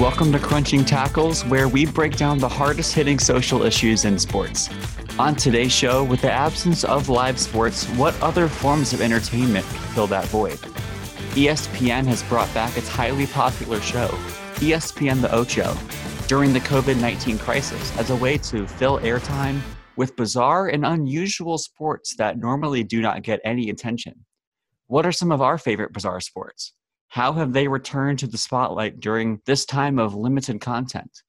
Welcome to Crunching Tackles, where we break down the hardest hitting social issues in sports. On today's show, with the absence of live sports, what other forms of entertainment can fill that void? ESPN has brought back its highly popular show, ESPN The Ocho, during the COVID 19 crisis as a way to fill airtime with bizarre and unusual sports that normally do not get any attention. What are some of our favorite bizarre sports? How have they returned to the spotlight during this time of limited content?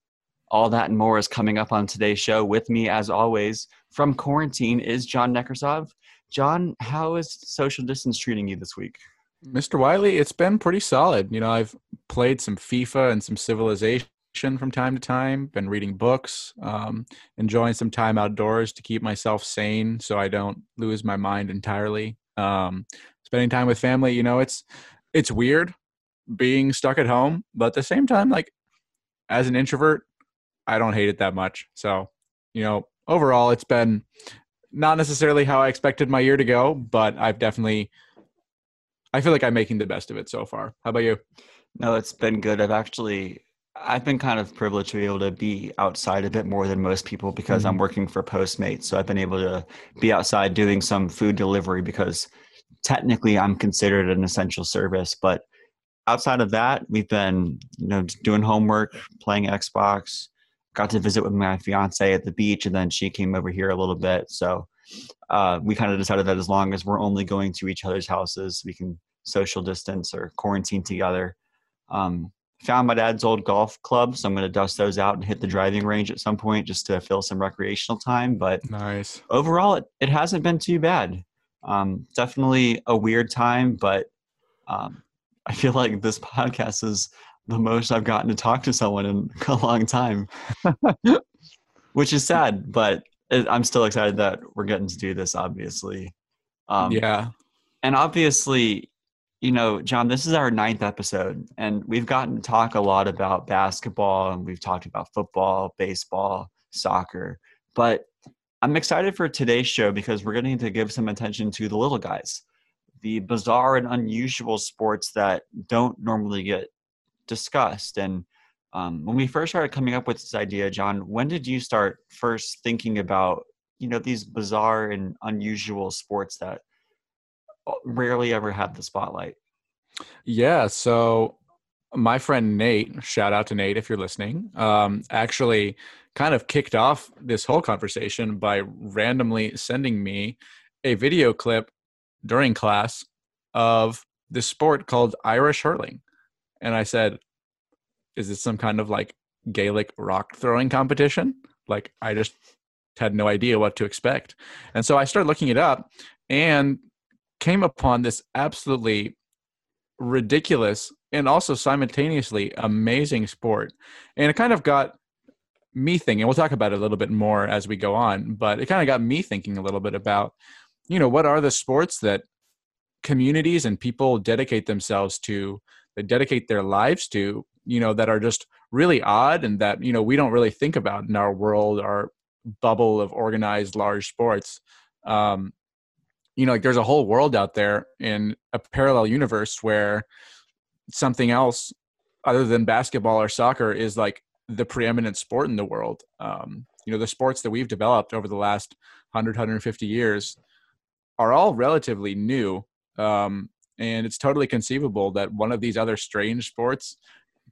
All that and more is coming up on today's show. With me, as always, from quarantine is John Nekrasov. John, how is social distance treating you this week? Mr. Wiley, it's been pretty solid. You know, I've played some FIFA and some Civilization from time to time, been reading books, um, enjoying some time outdoors to keep myself sane so I don't lose my mind entirely. Um, spending time with family, you know, it's it's weird being stuck at home, but at the same time, like as an introvert, I don't hate it that much. So, you know, overall, it's been not necessarily how I expected my year to go, but I've definitely, I feel like I'm making the best of it so far. How about you? No, it's been good. I've actually, I've been kind of privileged to be able to be outside a bit more than most people because mm-hmm. I'm working for Postmates. So I've been able to be outside doing some food delivery because technically I'm considered an essential service, but outside of that, we've been you know doing homework, playing Xbox. Got to visit with my fiance at the beach, and then she came over here a little bit. So uh, we kind of decided that as long as we're only going to each other's houses, we can social distance or quarantine together. Um, found my dad's old golf club, so I'm going to dust those out and hit the driving range at some point just to fill some recreational time. But nice overall, it, it hasn't been too bad. Um, definitely a weird time, but um, I feel like this podcast is the most I've gotten to talk to someone in a long time, which is sad, but it, I'm still excited that we're getting to do this, obviously. Um, yeah. And obviously, you know, John, this is our ninth episode, and we've gotten to talk a lot about basketball, and we've talked about football, baseball, soccer. But I'm excited for today's show because we're going to give some attention to the little guys the bizarre and unusual sports that don't normally get discussed. And um, when we first started coming up with this idea, John, when did you start first thinking about you know these bizarre and unusual sports that uh, rarely ever have the spotlight? Yeah, so my friend Nate, shout out to Nate if you're listening, um, actually kind of kicked off this whole conversation by randomly sending me a video clip during class of this sport called Irish hurling. And I said, Is this some kind of like Gaelic rock throwing competition? Like, I just had no idea what to expect. And so I started looking it up and came upon this absolutely ridiculous and also simultaneously amazing sport. And it kind of got me thinking, and we'll talk about it a little bit more as we go on, but it kind of got me thinking a little bit about you know what are the sports that communities and people dedicate themselves to they dedicate their lives to you know that are just really odd and that you know we don't really think about in our world our bubble of organized large sports. Um you know like there's a whole world out there in a parallel universe where something else other than basketball or soccer is like the preeminent sport in the world um you know the sports that we've developed over the last 100 150 years are all relatively new. Um, and it's totally conceivable that one of these other strange sports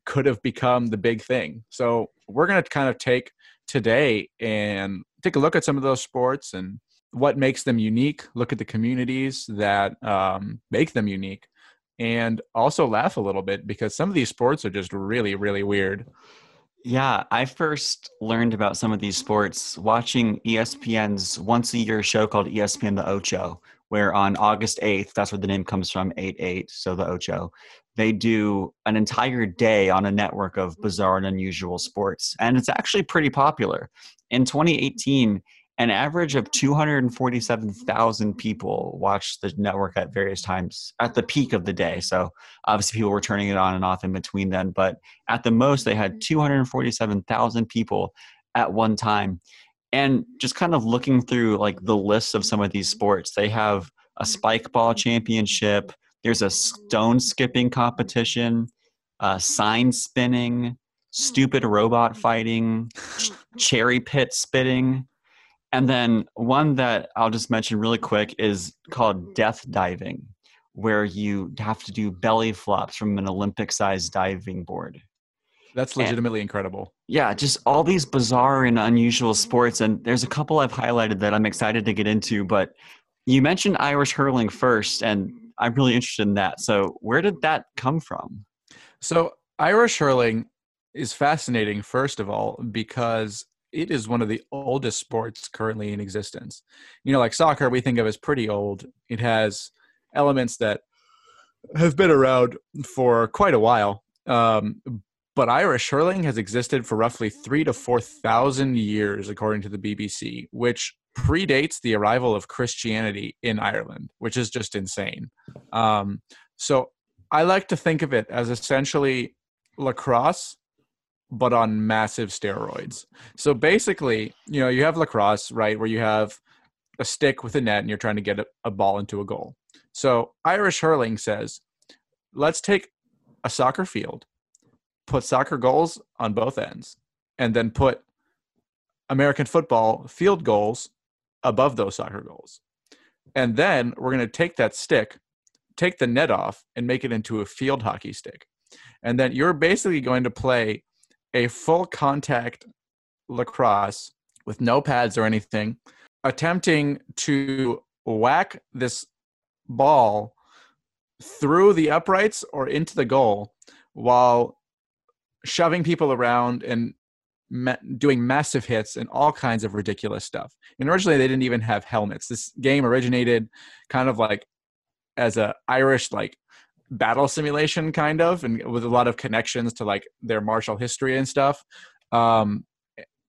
could have become the big thing. So we're going to kind of take today and take a look at some of those sports and what makes them unique, look at the communities that um, make them unique, and also laugh a little bit because some of these sports are just really, really weird. Yeah, I first learned about some of these sports watching ESPN's once a year show called ESPN The Ocho, where on August 8th, that's where the name comes from, 8 8, so the Ocho, they do an entire day on a network of bizarre and unusual sports. And it's actually pretty popular. In 2018, an average of 247,000 people watched the network at various times at the peak of the day. So obviously people were turning it on and off in between then, but at the most they had 247,000 people at one time. And just kind of looking through like the list of some of these sports, they have a spike ball championship, there's a stone skipping competition, uh, sign spinning, stupid robot fighting, ch- cherry pit spitting. And then one that I'll just mention really quick is called death diving, where you have to do belly flops from an Olympic sized diving board. That's legitimately and, incredible. Yeah, just all these bizarre and unusual sports. And there's a couple I've highlighted that I'm excited to get into. But you mentioned Irish hurling first, and I'm really interested in that. So, where did that come from? So, Irish hurling is fascinating, first of all, because it is one of the oldest sports currently in existence. You know, like soccer, we think of as pretty old. It has elements that have been around for quite a while. Um, but Irish hurling has existed for roughly three to four thousand years, according to the BBC, which predates the arrival of Christianity in Ireland, which is just insane. Um, so I like to think of it as essentially lacrosse but on massive steroids. So basically, you know, you have lacrosse, right, where you have a stick with a net and you're trying to get a, a ball into a goal. So Irish hurling says, let's take a soccer field, put soccer goals on both ends, and then put American football field goals above those soccer goals. And then we're going to take that stick, take the net off, and make it into a field hockey stick. And then you're basically going to play a full contact lacrosse with no pads or anything, attempting to whack this ball through the uprights or into the goal while shoving people around and ma- doing massive hits and all kinds of ridiculous stuff. And originally, they didn't even have helmets. This game originated kind of like as a Irish like battle simulation kind of and with a lot of connections to like their martial history and stuff. Um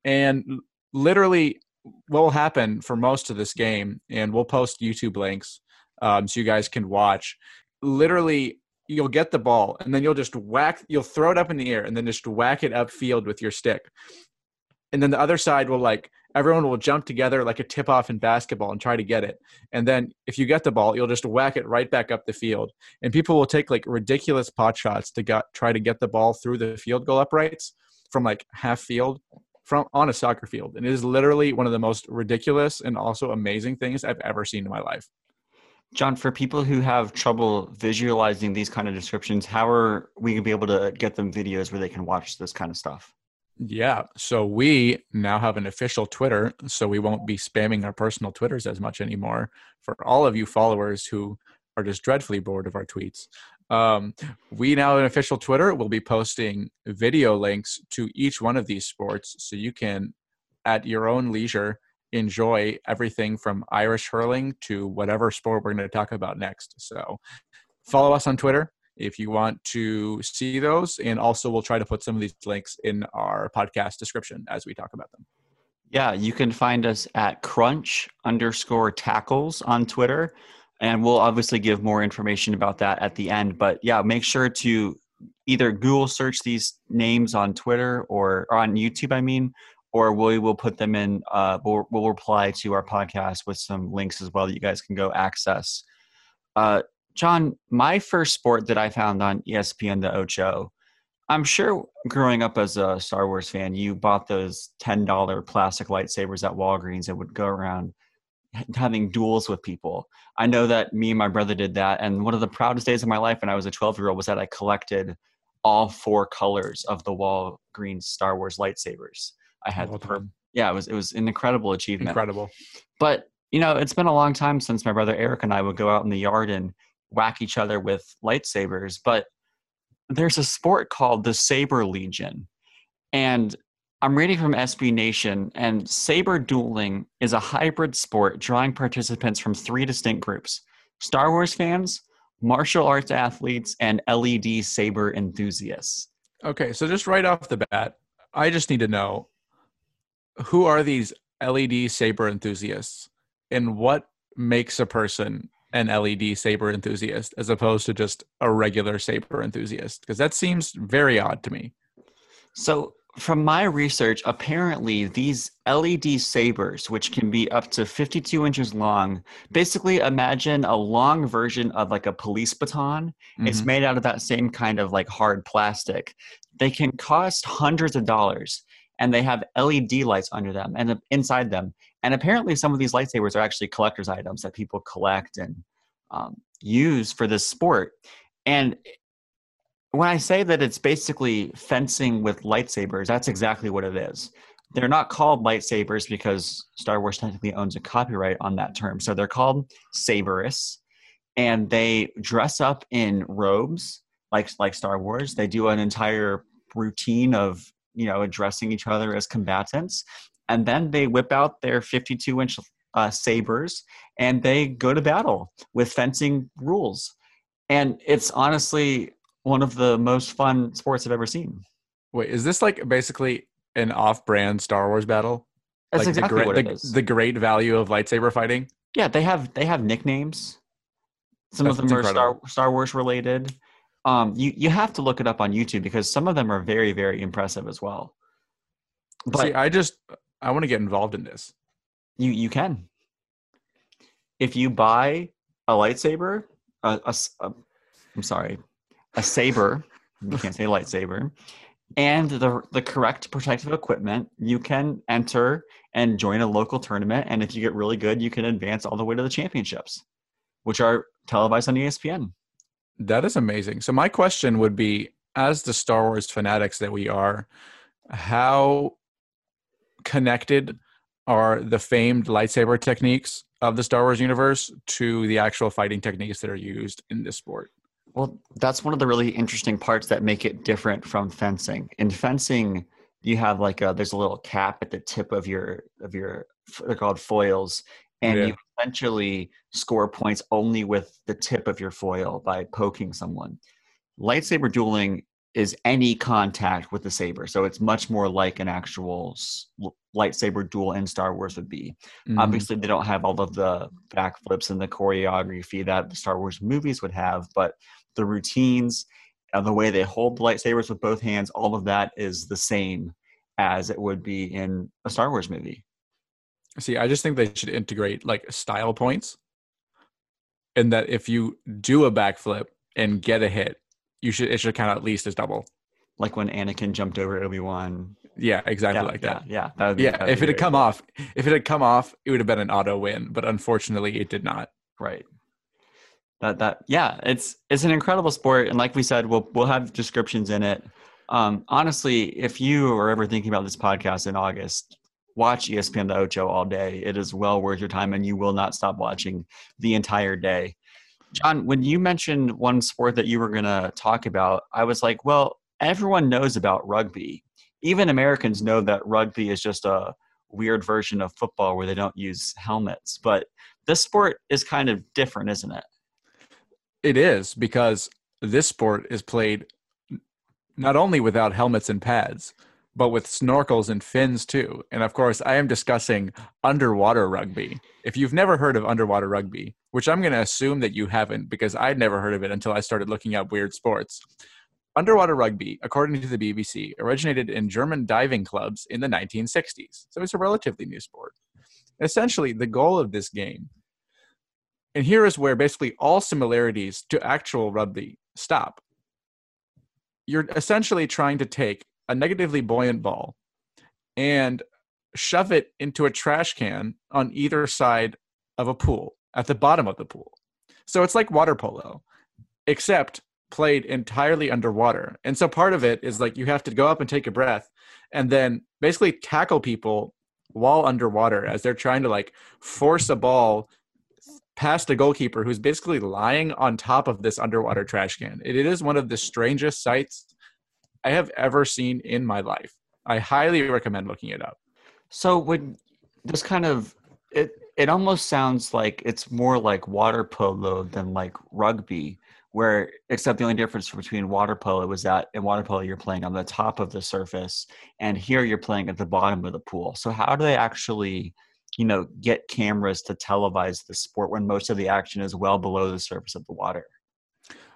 and literally what will happen for most of this game and we'll post youtube links um, so you guys can watch. Literally you'll get the ball and then you'll just whack you'll throw it up in the air and then just whack it upfield with your stick. And then the other side will like everyone will jump together like a tip off in basketball and try to get it. And then if you get the ball, you'll just whack it right back up the field. And people will take like ridiculous pot shots to try to get the ball through the field goal uprights from like half field from on a soccer field. And it is literally one of the most ridiculous and also amazing things I've ever seen in my life. John, for people who have trouble visualizing these kind of descriptions, how are we going to be able to get them videos where they can watch this kind of stuff? Yeah. So we now have an official Twitter, so we won't be spamming our personal Twitters as much anymore. For all of you followers who are just dreadfully bored of our tweets, um, we now have an official Twitter. We'll be posting video links to each one of these sports, so you can, at your own leisure, enjoy everything from Irish hurling to whatever sport we're going to talk about next. So follow us on Twitter if you want to see those. And also, we'll try to put some of these links in our podcast description as we talk about them. Yeah, you can find us at crunch underscore tackles on Twitter. And we'll obviously give more information about that at the end. But yeah, make sure to either Google search these names on Twitter or, or on YouTube, I mean, or we will put them in, uh, we'll, we'll reply to our podcast with some links as well that you guys can go access. Uh, John, my first sport that I found on ESPN the Ocho, I'm sure growing up as a Star Wars fan, you bought those $10 plastic lightsabers at Walgreens and would go around having duels with people. I know that me and my brother did that. And one of the proudest days of my life when I was a 12 year old was that I collected all four colors of the Walgreens Star Wars lightsabers. I had, well yeah, it was, it was an incredible achievement. Incredible. But, you know, it's been a long time since my brother Eric and I would go out in the yard and whack each other with lightsabers, but there's a sport called the Saber Legion. And I'm reading from SB Nation, and saber dueling is a hybrid sport drawing participants from three distinct groups Star Wars fans, martial arts athletes, and LED saber enthusiasts. Okay, so just right off the bat, I just need to know who are these LED saber enthusiasts and what makes a person an LED saber enthusiast as opposed to just a regular saber enthusiast? Because that seems very odd to me. So, from my research, apparently these LED sabers, which can be up to 52 inches long, basically imagine a long version of like a police baton. Mm-hmm. It's made out of that same kind of like hard plastic. they can cost hundreds of dollars and they have LED lights under them and inside them. And apparently, some of these lightsabers are actually collector's items that people collect and um, use for this sport. And when I say that it's basically fencing with lightsabers, that's exactly what it is. They're not called lightsabers because Star Wars technically owns a copyright on that term. So they're called saberists, and they dress up in robes like like Star Wars. They do an entire routine of you know addressing each other as combatants, and then they whip out their 52 inch uh, sabers and they go to battle with fencing rules. And it's honestly one of the most fun sports I've ever seen. Wait, is this like basically an off-brand Star Wars battle? That's like exactly the, what the, it is. the great value of lightsaber fighting. yeah, they have they have nicknames. Some of That's them are Star. Star Wars related. Um, you you have to look it up on YouTube because some of them are very very impressive as well. But See, I just I want to get involved in this. you you can if you buy a lightsaber a, a a- i'm sorry a saber you can't say lightsaber and the the correct protective equipment you can enter and join a local tournament and if you get really good you can advance all the way to the championships which are televised on espn That is amazing. So my question would be as the Star Wars fanatics that we are, how connected are the famed lightsaber techniques of the Star Wars universe to the actual fighting techniques that are used in this sport? Well, that's one of the really interesting parts that make it different from fencing. In fencing, you have like a there's a little cap at the tip of your of your they're called foils, and Yeah. you essentially score points only with the tip of your foil by poking someone. Lightsaber dueling is any contact with the saber, so it's much more like an actual lightsaber duel in Star Wars would be. Mhm. Obviously, they don't have all of the backflips and the choreography that the Star Wars movies would have, but the routines, uh, the way they hold the lightsabers with both hands, all of that is the same as it would be in a Star Wars movie. See, I just think they should integrate like style points. And that if you do a backflip and get a hit, you should it should count at least as double. Like when Anakin jumped over Obi Wan. Yeah, exactly Yeah, like that. yeah. That would be, Yeah, if it had come cool. off, if it had come off, it would have been an auto win, but unfortunately it did not. right. That that yeah, it's it's an incredible sport, and like we said, we'll we'll have descriptions in it. Um, honestly, if you are ever thinking about this podcast in August, watch ESPN The Ocho all day. It is well worth your time, and you will not stop watching the entire day. John, when you mentioned one sport that you were going to talk about, I was like, well, everyone knows about rugby. Even Americans know that rugby is just a weird version of football where they don't use helmets. But this sport is kind of different, isn't it? It is because this sport is played not only without helmets and pads, but with snorkels and fins too. And of course, I am discussing underwater rugby. If you've never heard of underwater rugby, which I'm going to assume that you haven't because I'd never heard of it until I started looking up weird sports. Underwater rugby, according to the BBC, originated in German diving clubs in the 1960s. So it's a relatively new sport. Essentially, the goal of this game and here is where basically all similarities to actual rugby stop. You're essentially trying to take a negatively buoyant ball and shove it into a trash can on either side of a pool at the bottom of the pool. So it's like water polo, except played entirely underwater. And so part of it is like you have to go up and take a breath and then basically tackle people while underwater as they're trying to like force a ball past a goalkeeper who's basically lying on top of this underwater trash can. It, it is one of the strangest sights I have ever seen in my life. I highly recommend looking it up. So when this kind of it it almost sounds like it's more like water polo than like rugby, where except the only difference between water polo was that in water polo you're playing on the top of the surface and here you're playing at the bottom of the pool. So how do they actually, you know, get cameras to televise the sport when most of the action is well below the surface of the water?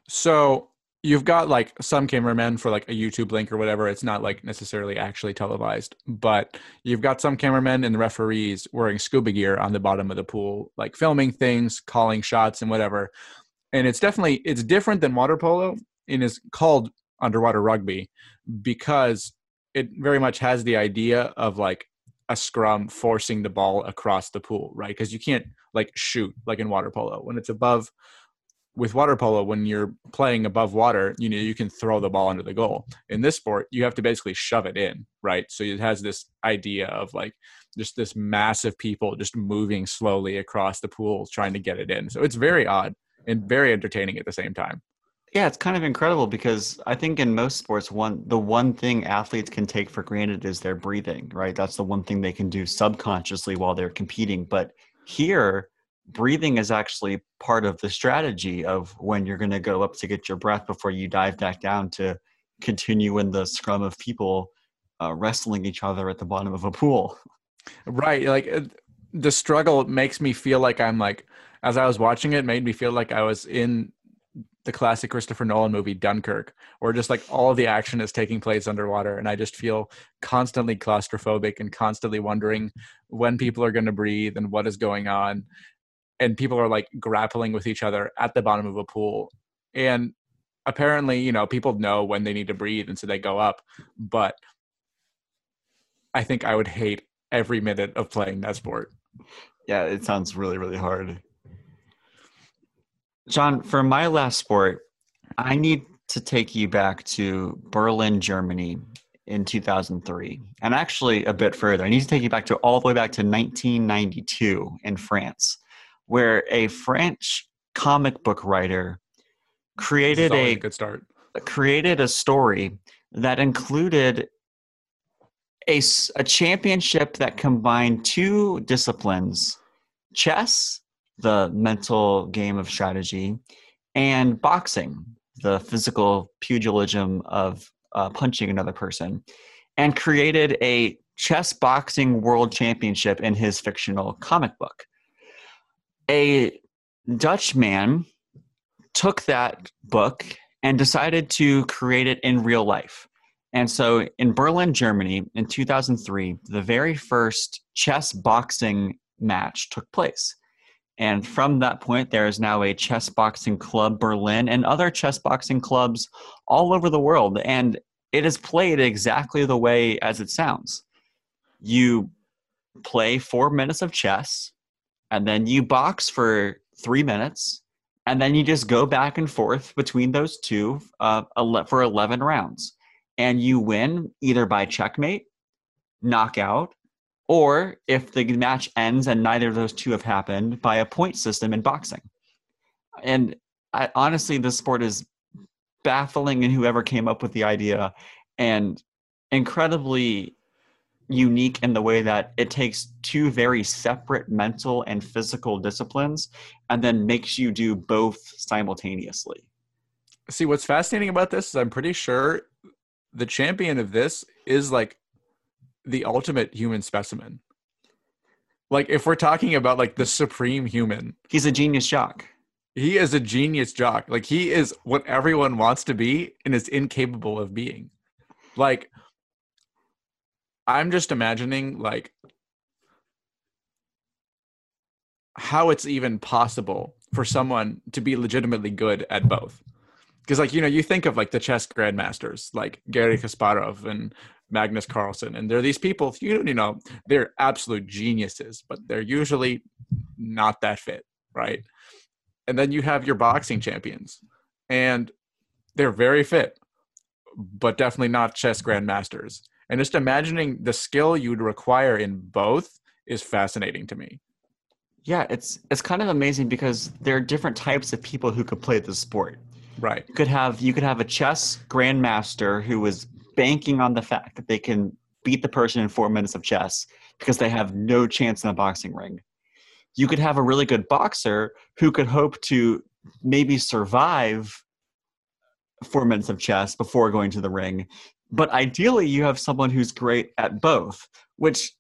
So you've got like some cameramen for like a YouTube link or whatever. It's not like necessarily actually televised, but you've got some cameramen and referees wearing scuba gear on the bottom of the pool, like filming things, calling shots, and whatever. And it's definitely it's different than water polo and is called underwater rugby because it very much has the idea of like a scrum forcing the ball across the pool, right? Because you can't like shoot like in water polo when it's above. With water polo, when you're playing above water, you know you can throw the ball under the goal. In this sport, you have to basically shove it in, right? So it has this idea of like just this massive people just moving slowly across the pool trying to get it in. So it's very odd and very entertaining at the same time. Yeah, it's kind of incredible because I think in most sports, one the one thing athletes can take for granted is their breathing, right? That's the one thing they can do subconsciously while they're competing. But here, breathing is actually part of the strategy of when you're going to go up to get your breath before you dive back down to continue in the scrum of people uh, wrestling each other at the bottom of a pool. Right, like uh, the struggle makes me feel like I'm like as I was watching it, made me feel like I was in the classic Christopher Nolan movie Dunkirk, where just like all the action is taking place underwater, and I just feel constantly claustrophobic and constantly wondering when people are going to breathe and what is going on, and people are like grappling with each other at the bottom of a pool, and apparently, you know, people know when they need to breathe, and so they go up, but I think I would hate every minute of playing that sport. Yeah, it sounds really, really hard. John, for my last sport, I need to take you back to Berlin, Germany in 2003, and actually a bit further. I need to take you back to all the way back to 1992 in France, where a French comic book writer created a, a good start. Created a story that included a, a championship that combined two disciplines chess the mental game of strategy, and boxing, the physical pugilism of uh, punching another person, and created a chess boxing world championship in his fictional comic book. A Dutch man took that book and decided to create it in real life. And so in Berlin, Germany, in 2003, the very first chess boxing match took place. And from that point, there is now a chess boxing club Berlin and other chess boxing clubs all over the world. And it is played exactly the way as it sounds. You play four minutes of chess, and then you box for three minutes, and then you just go back and forth between those two uh, for 11 rounds. And you win either by checkmate, knockout, or if the match ends and neither of those two have happened by a point system in boxing. And I, honestly, this sport is baffling in whoever came up with the idea and incredibly unique in the way that it takes two very separate mental and physical disciplines and then makes you do both simultaneously. See, what's fascinating about this is I'm pretty sure the champion of this is like the ultimate human specimen. Like if we're talking about like the supreme human, he's a genius jock. He is a genius jock. Like he is what everyone wants to be and is incapable of being. Like I'm just imagining like how it's even possible for someone to be legitimately good at both because like you know you think of like the chess grandmasters like Garry Kasparov and Magnus Carlsen. And they're these people, you, you know, they're absolute geniuses, but they're usually not that fit, right? And then you have your boxing champions, and they're very fit, but definitely not chess grandmasters. And just imagining the skill you'd require in both is fascinating to me. Yeah, it's it's kind of amazing because there are different types of people who could play the sport. Right. You could have you could have a chess grandmaster who was banking on the fact that they can beat the person in four minutes of chess because they have no chance in a boxing ring. You could have a really good boxer who could hope to maybe survive four minutes of chess before going to the ring. But ideally, you have someone who's great at both, which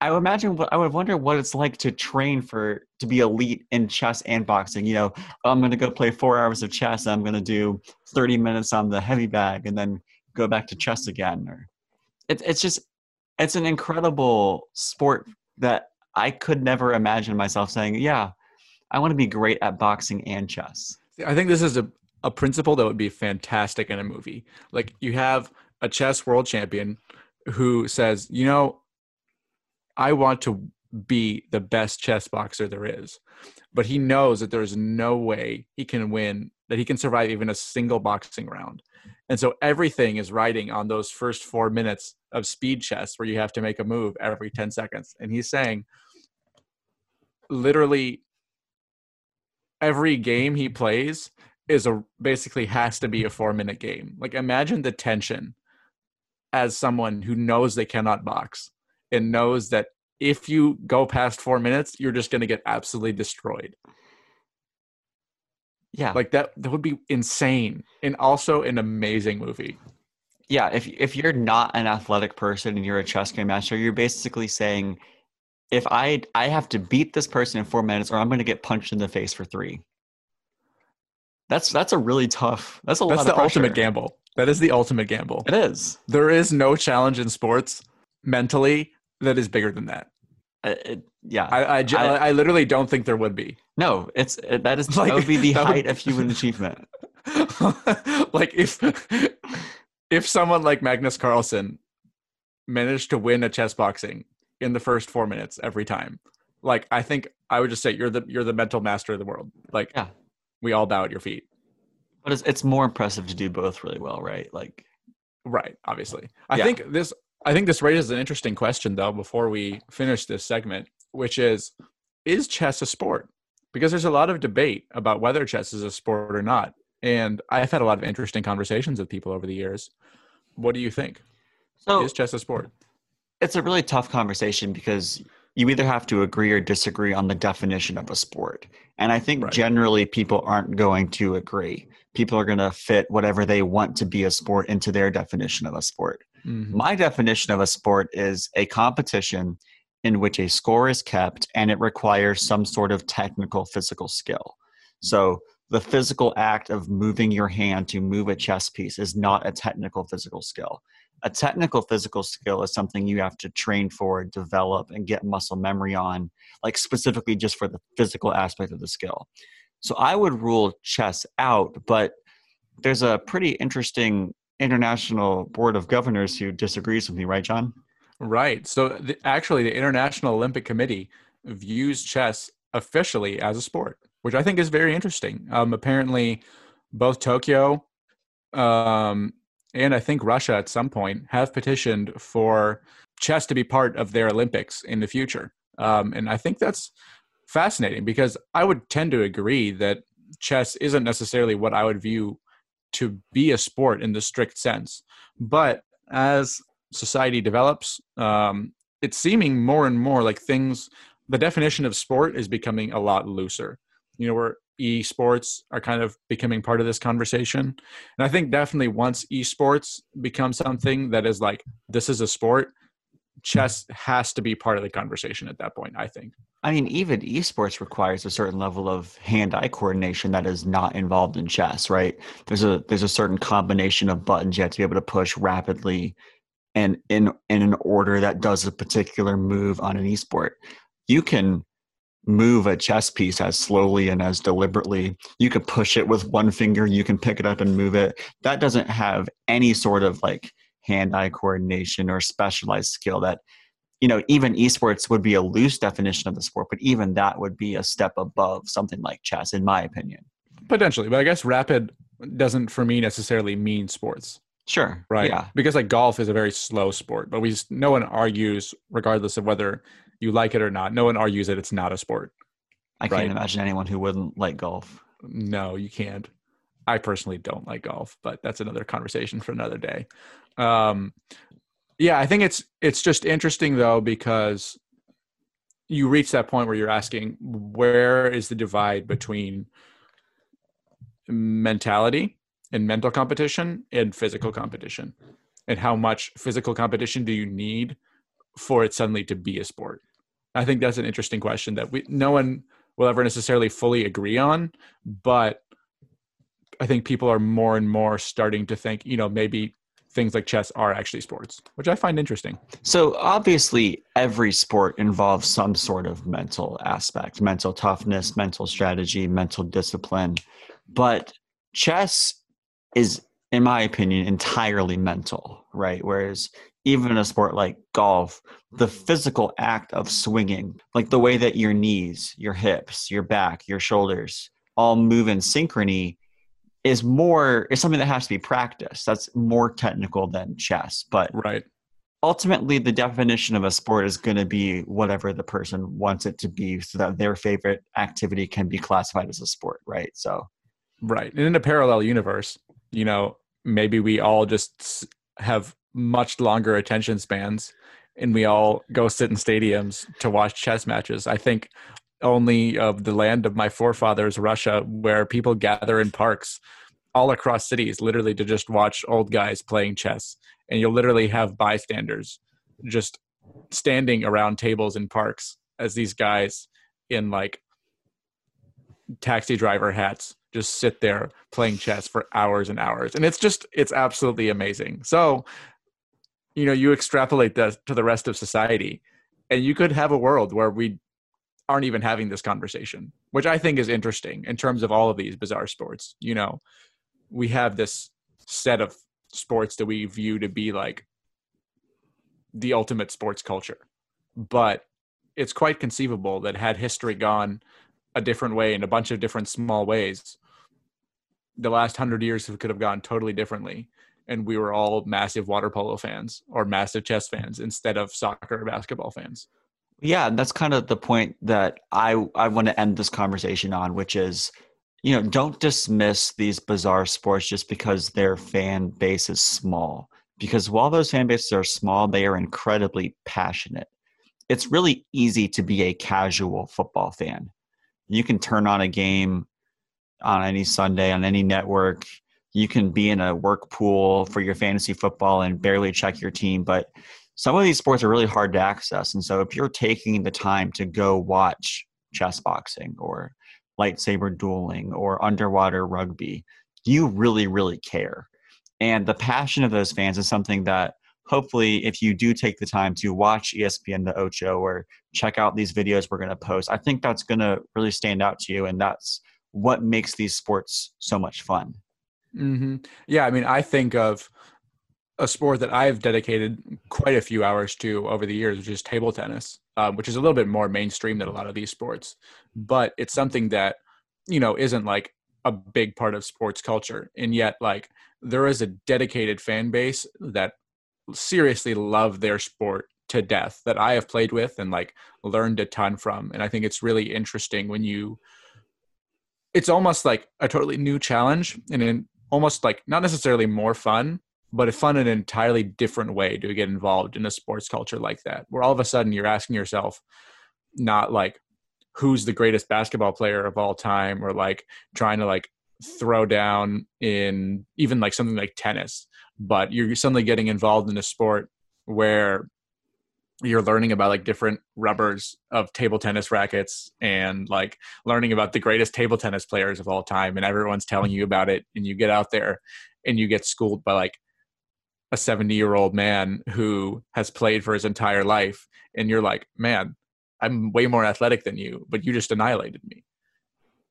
I would imagine. I would wonder what it's like to train for to be elite in chess and boxing. You know, I'm going to go play four hours of chess. I'm going to do 30 minutes on the heavy bag, and then go back to chess again or it, it's just it's an incredible sport that i could never imagine myself saying yeah i want to be great at boxing and chess i think this is a, a principle that would be fantastic in a movie. Like you have a chess world champion who says, you know, I want to be the best chess boxer there is. But he knows that there's no way he can win, that he can survive even a single boxing round. And so everything is riding on those first four minutes of speed chess where you have to make a move every 10 seconds. And he's saying literally every game he plays is a basically has to be a four minute game. Like imagine the tension as someone who knows they cannot box and knows that if you go past four minutes, you're just going to get absolutely destroyed. Yeah, like that. That would be insane, and also an amazing movie. Yeah, if if you're not an athletic person and you're a chess game master, you're basically saying, if I I have to beat this person in four minutes, or I'm going to get punched in the face for three. That's that's a really tough. That's a that's the ultimate gamble. That is the ultimate gamble. It is. There is no challenge in sports mentally that is bigger than that. Uh, it, yeah, I I, I I, literally don't think there would be. No, it's it, that is like, that would be the height would, of human achievement. like if if someone like Magnus Carlsen managed to win a chess boxing in the first four minutes every time, like I think I would just say you're the you're the mental master of the world. Like yeah. We all bow at your feet. But it's it's more impressive to do both really well, right? Like right, obviously. I yeah. think this I think this raises an interesting question, though, before we finish this segment, which is Is chess a sport? Because there's a lot of debate about whether chess is a sport or not. And I've had a lot of interesting conversations with people over the years. What do you think? So, is chess a sport? It's a really tough conversation because you either have to agree or disagree on the definition of a sport. And I think right. generally people aren't going to agree. People are going to fit whatever they want to be a sport into their definition of a sport. Mm-hmm. My definition of a sport is a competition in which a score is kept and it requires some sort of technical physical skill. So, the physical act of moving your hand to move a chess piece is not a technical physical skill. A technical physical skill is something you have to train for, develop, and get muscle memory on, like specifically just for the physical aspect of the skill. So I would rule chess out, but there's a pretty interesting international board of governors who disagrees with me, right, John? Right. So the, actually, the International Olympic Committee views chess officially as a sport, which I think is very interesting. Um, apparently, both Tokyo um, and I think Russia at some point have petitioned for chess to be part of their Olympics in the future. Um, and I think that's fascinating because I would tend to agree that chess isn't necessarily what I would view to be a sport in the strict sense. But as society develops, um, it's seeming more and more like things, the definition of sport is becoming a lot looser. You know, where esports are kind of becoming part of this conversation. And I think definitely once esports become something that is like, this is a sport, chess has to be part of the conversation at that point, I think. I mean, even esports requires a certain level of hand-eye coordination that is not involved in chess, right? There's a there's a certain combination of buttons you have to be able to push rapidly and in in an order that does a particular move on an esport. You can move a chess piece as slowly and as deliberately. You can push it with one finger, you can pick it up and move it. That doesn't have any sort of like hand-eye coordination or specialized skill that you know, even esports would be a loose definition of the sport, but even that would be a step above something like chess, in my opinion. Potentially, but I guess rapid doesn't for me necessarily mean sports. Sure. Right. Yeah. Because like golf is a very slow sport, but we no one argues, regardless of whether you like it or not. No one argues that it's not a sport. I right? can't imagine anyone who wouldn't like golf. No, you can't. I personally don't like golf, but that's another conversation for another day. Um, yeah, I think it's it's just interesting though because you reach that point where you're asking where is the divide between mentality and mental competition and physical competition and how much physical competition do you need for it suddenly to be a sport i think that's an interesting question that we no one will ever necessarily fully agree on but i think people are more and more starting to think you know maybe things like chess are actually sports, which I find interesting. So, obviously, every sport involves some sort of mental aspect mental toughness, mental strategy, mental discipline. But chess is, in my opinion, entirely mental, right? Whereas even in a sport like golf, the mm-hmm. physical act of swinging, like the way that your knees, your hips, your back, your shoulders all move in synchrony, is more is something that has to be practiced. That's more technical than chess, but right. Ultimately, the definition of a sport is going to be whatever the person wants it to be, so that their favorite activity can be classified as a sport, right? So, right. And in a parallel universe, you know, maybe we all just have much longer attention spans and we all go sit in stadiums to watch chess matches. I think only of the land of my forefathers, Russia, where people gather in parks all across cities, literally to just watch old guys playing chess. And you'll literally have bystanders just standing around tables in parks as these guys in like taxi driver hats just sit there playing chess for hours and hours. And it's just, it's absolutely amazing. So you know you extrapolate that to the rest of society and you could have a world where we aren't even having this conversation which i think is interesting in terms of all of these bizarre sports. You know we have this set of sports that we view to be like the ultimate sports culture but it's quite conceivable that had history gone a different way in a bunch of different small ways the last hundred years could have gone totally differently and we were all massive water polo fans or massive chess fans instead of soccer or basketball fans. Yeah, that's kind of the point that I I want to end this conversation on, which is, you know, don't dismiss these bizarre sports just because their fan base is small. Because while those fan bases are small, they are incredibly passionate. It's really easy to be a casual football fan. You can turn on a game on any Sunday on any network you can be in a work pool for your fantasy football and barely check your team but some of these sports are really hard to access. And so if you're taking the time to go watch chess boxing or lightsaber dueling or underwater rugby you really really care. And the passion of those fans is something that hopefully if you do take the time to watch espn the ocho or check out these videos we're going to post i think that's going to really stand out to you. And that's what makes these sports so much fun Mm-hmm. Yeah, I mean, I think of a sport that I've dedicated quite a few hours to over the years, which is table tennis, uh, which is a little bit more mainstream than a lot of these sports, but it's something that you know isn't like a big part of sports culture, and yet like there is a dedicated fan base that seriously love their sport to death that I have played with and like learned a ton from, and I think it's really interesting when you. It's almost like a totally new challenge, and almost like not necessarily more fun, but fun in an entirely different way to get involved in a sports culture like that, where all of a sudden you're asking yourself, not like who's the greatest basketball player of all time, or like trying to like throw down in even like something like tennis, but you're suddenly getting involved in a sport where you're learning about like different rubbers of table tennis rackets and like learning about the greatest table tennis players of all time and everyone's telling you about it and you get out there and you get schooled by like a 70 year old man who has played for his entire life and you're like man i'm way more athletic than you but you just annihilated me.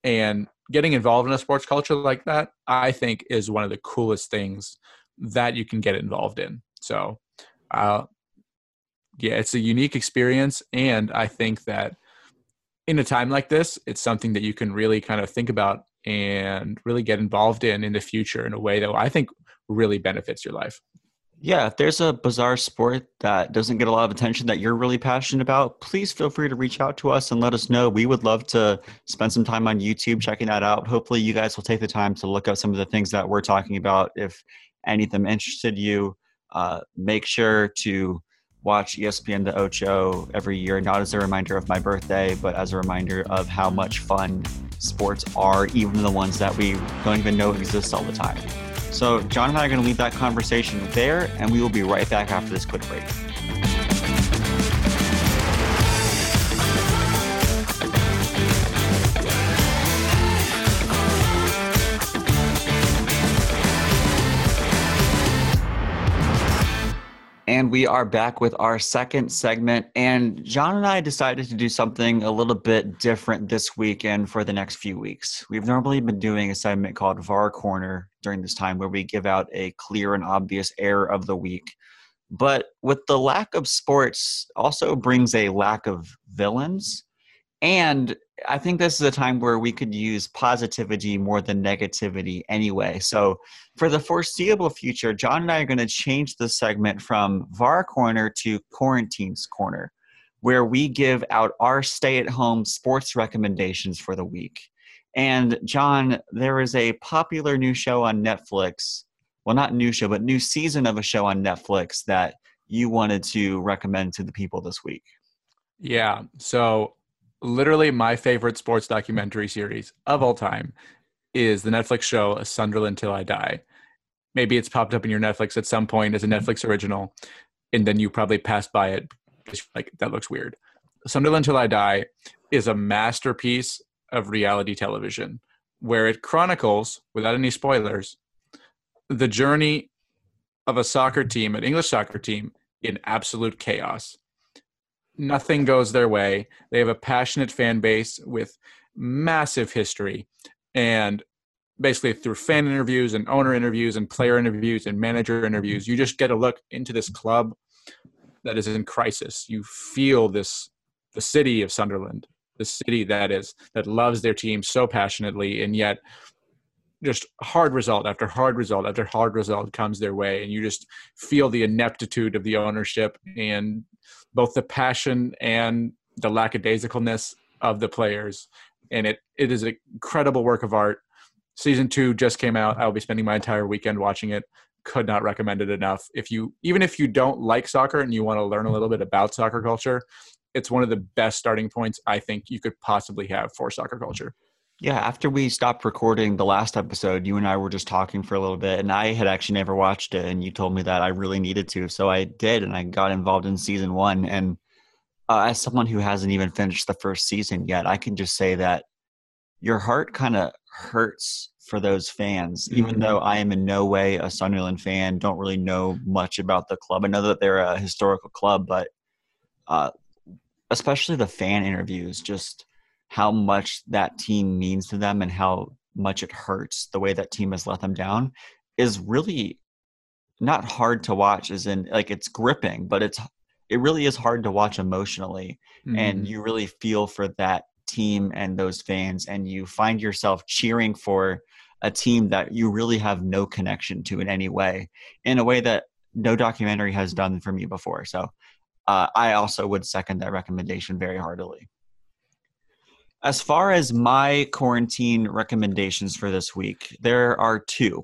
And getting involved in a sports culture like that i think is one of the coolest things that you can get involved in. So uh, yeah, it's a unique experience. And I think that in a time like this, it's something that you can really kind of think about and really get involved in in the future in a way that I think really benefits your life. Yeah, if there's a bizarre sport that doesn't get a lot of attention that you're really passionate about, please feel free to reach out to us and let us know. We would love to spend some time on YouTube checking that out. Hopefully, you guys will take the time to look up some of the things that we're talking about. If any of them interested you, uh, make sure to watch ESPN the Ocho every year, not as a reminder of my birthday, but as a reminder of how much fun sports are, even the ones that we don't even know exist all the time. So, John and I are going to leave that conversation there, and we will be right back after this quick break. And we are back with our second segment. And John and I decided to do something a little bit different this week and for the next few weeks. We've normally been doing a segment called VAR Corner during this time where we give out a clear and obvious error of the week. But with the lack of sports, also brings a lack of villains. And I think this is a time where we could use positivity more than negativity anyway. So, for the foreseeable future, John and I are going to change the segment from VAR Corner to Quarantines Corner, where we give out our stay at home sports recommendations for the week. And, John, there is a popular new show on Netflix. Well, not new show, but new season of a show on Netflix that you wanted to recommend to the people this week. Yeah. So literally my favorite sports documentary series of all time is the Netflix show A Sunderland Till I Die. Maybe it's popped up in your Netflix at some point as a Netflix original, and then you probably passed by it. Because like that looks weird. Sunderland Till I Die is a masterpiece of reality television where it chronicles, without any spoilers, the journey of a soccer team, an English soccer team, in absolute chaos nothing goes their way. They have a passionate fan base with massive history. And basically, through fan interviews and owner interviews and player interviews and manager interviews, you just get a look into this club that is in crisis. You feel this the city of Sunderland, the city that is that loves their team so passionately, and yet just hard result after hard result after hard result comes their way, and you just feel the ineptitude of the ownership and both the passion and the lackadaisicalness of the players. And it, it is an incredible work of art. Season two just came out. I'll be spending my entire weekend watching it. Could not recommend it enough. If you, even if you don't like soccer and you want to learn a little bit about soccer culture, it's one of the best starting points I think you could possibly have for soccer culture. Yeah, after we stopped recording the last episode, you and I were just talking for a little bit, and I had actually never watched it, and you told me that I really needed to, so I did, and I got involved in season one. And uh, as someone who hasn't even finished the first season yet, I can just say that your heart kind of hurts for those fans, mm-hmm. even though I am in no way a Sunderland fan, don't really know much about the club. I know that they're a historical club, but uh, especially the fan interviews, just how much that team means to them and how much it hurts the way that team has let them down is really not hard to watch as in like it's gripping but it's it really is hard to watch emotionally. Mm-hmm. and you really feel for that team and those fans and you find yourself cheering for a team that you really have no connection to in any way in a way that no documentary has done for me before. So uh, i also would second that recommendation very heartily as far as my quarantine recommendations for this week, there are two.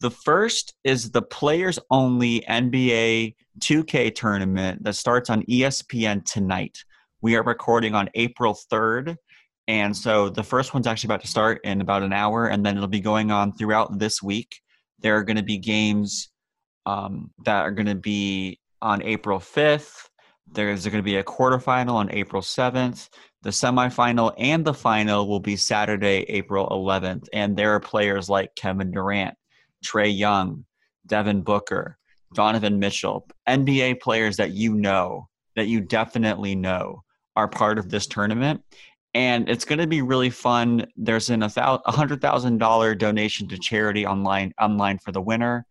The first is the players only NBA 2K tournament that starts on ESPN tonight. We are recording on April 3rd. And so the first one's actually about to start in about an hour, and then it'll be going on throughout this week. There are going to be games um, that are going to be on April 5th. There's going to be a quarterfinal on April 7th. The semifinal and the final will be Saturday, April 11th. And there are players like Kevin Durant, Trae Young, Devin Booker, Donovan Mitchell, NBA players that you know, that you definitely know are part of this tournament. And it's going to be really fun. There's an $100,000 donation to charity online, online for the winner.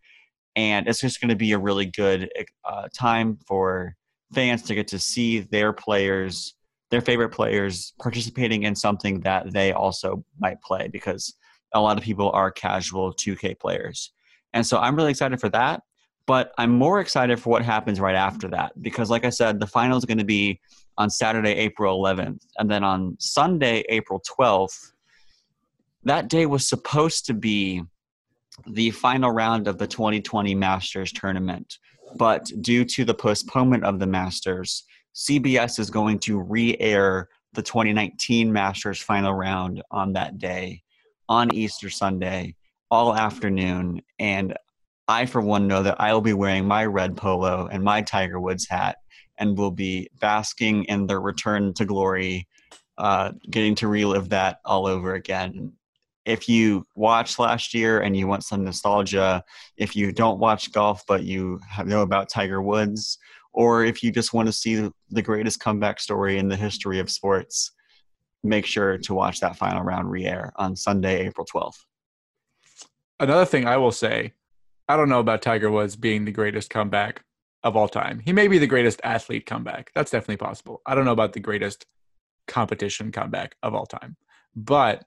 And it's just going to be a really good uh, time for fans to get to see their players their favorite players participating in something that they also might play because a lot of people are casual 2K players. And so I'm really excited for that. But I'm more excited for what happens right after that because, like I said, the final is going to be on Saturday, April 11th. And then on Sunday, April 12th, that day was supposed to be the final round of the 2020 Masters tournament. But due to the postponement of the Masters, CBS is going to re air the 2019 Masters final round on that day, on Easter Sunday, all afternoon. And I, for one, know that I will be wearing my red polo and my Tiger Woods hat and will be basking in the return to glory, uh, getting to relive that all over again. If you watched last year and you want some nostalgia, if you don't watch golf but you know about Tiger Woods, or if you just want to see the greatest comeback story in the history of sports, make sure to watch that final round re-air on Sunday, April 12th. Another thing I will say, I don't know about Tiger Woods being the greatest comeback of all time. He may be the greatest athlete comeback. That's definitely possible. I don't know about the greatest competition comeback of all time. But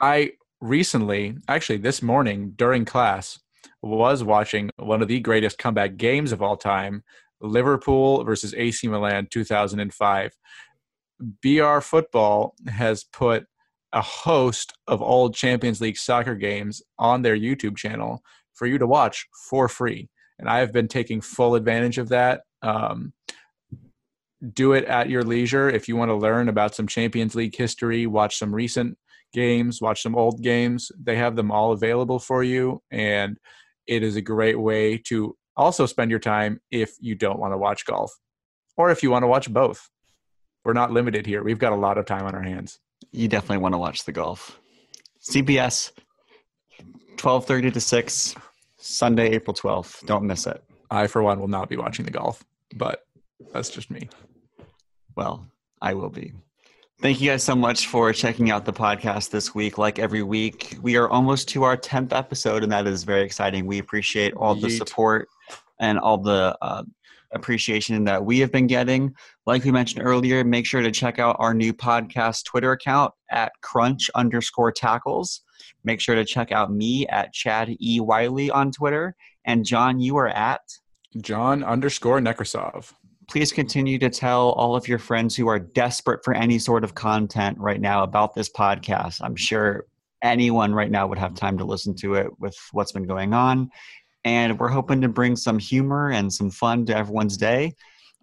I recently, actually this morning during class, was watching one of the greatest comeback games of all time Liverpool versus AC Milan 2005. BR Football has put a host of old Champions League soccer games on their YouTube channel for you to watch for free. And I have been taking full advantage of that. Um, do it at your leisure if you want to learn about some Champions League history, watch some recent games, watch some old games. They have them all available for you. And it is a great way to also spend your time if you don't want to watch golf or if you want to watch both. We're not limited here. We've got a lot of time on our hands. You definitely want to watch the golf. CBS 12:30 to 6 Sunday April 12th. Don't miss it. I for one will not be watching the golf, but that's just me. Well, I will be. Thank you guys so much for checking out the podcast this week. Like every week, we are almost to our 10th episode, and that is very exciting. We appreciate all the support and all the uh, appreciation that we have been getting. Like we mentioned earlier, make sure to check out our new podcast Twitter account at crunch underscore tackles. Make sure to check out me at Chad E. Wiley on Twitter. And John, you are at John underscore Nekrasov please continue to tell all of your friends who are desperate for any sort of content right now about this podcast. I'm sure anyone right now would have time to listen to it with what's been going on. And we're hoping to bring some humor and some fun to everyone's day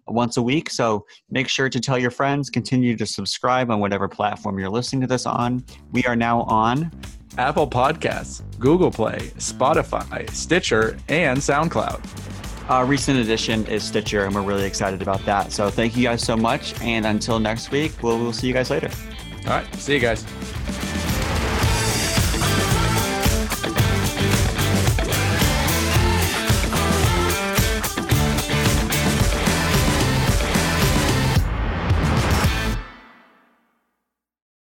once a week. So make sure to tell your friends, continue to subscribe on whatever platform you're listening to this on. We are now on Apple Podcasts, Google Play, Spotify, Stitcher, and SoundCloud. Uh, recent addition is Stitcher, and we're really excited about that. So thank you guys so much. And until next week, we'll, we'll see you guys later. All right. See you guys.